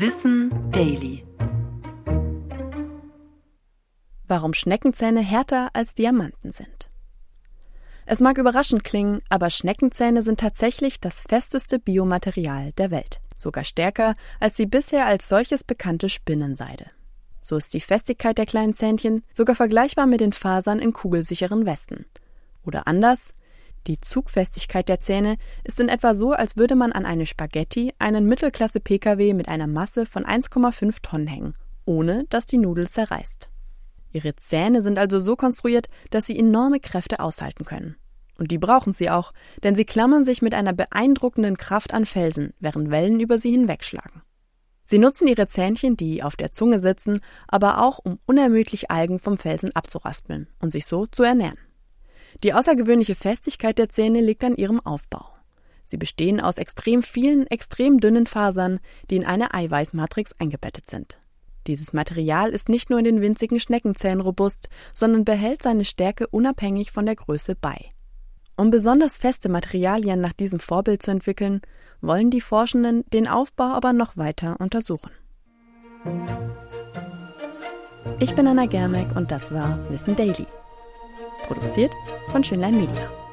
Wissen Daily. Warum Schneckenzähne härter als Diamanten sind. Es mag überraschend klingen, aber Schneckenzähne sind tatsächlich das festeste Biomaterial der Welt, sogar stärker als die bisher als solches bekannte Spinnenseide. So ist die Festigkeit der kleinen Zähnchen sogar vergleichbar mit den Fasern in kugelsicheren Westen. Oder anders, die Zugfestigkeit der Zähne ist in etwa so, als würde man an eine Spaghetti einen Mittelklasse-Pkw mit einer Masse von 1,5 Tonnen hängen, ohne dass die Nudel zerreißt. Ihre Zähne sind also so konstruiert, dass sie enorme Kräfte aushalten können. Und die brauchen sie auch, denn sie klammern sich mit einer beeindruckenden Kraft an Felsen, während Wellen über sie hinwegschlagen. Sie nutzen ihre Zähnchen, die auf der Zunge sitzen, aber auch, um unermüdlich Algen vom Felsen abzuraspeln und sich so zu ernähren. Die außergewöhnliche Festigkeit der Zähne liegt an ihrem Aufbau. Sie bestehen aus extrem vielen, extrem dünnen Fasern, die in eine Eiweißmatrix eingebettet sind. Dieses Material ist nicht nur in den winzigen Schneckenzähnen robust, sondern behält seine Stärke unabhängig von der Größe bei. Um besonders feste Materialien nach diesem Vorbild zu entwickeln, wollen die Forschenden den Aufbau aber noch weiter untersuchen. Ich bin Anna Germeck und das war Wissen Daily. Produziert von Schönlein Media.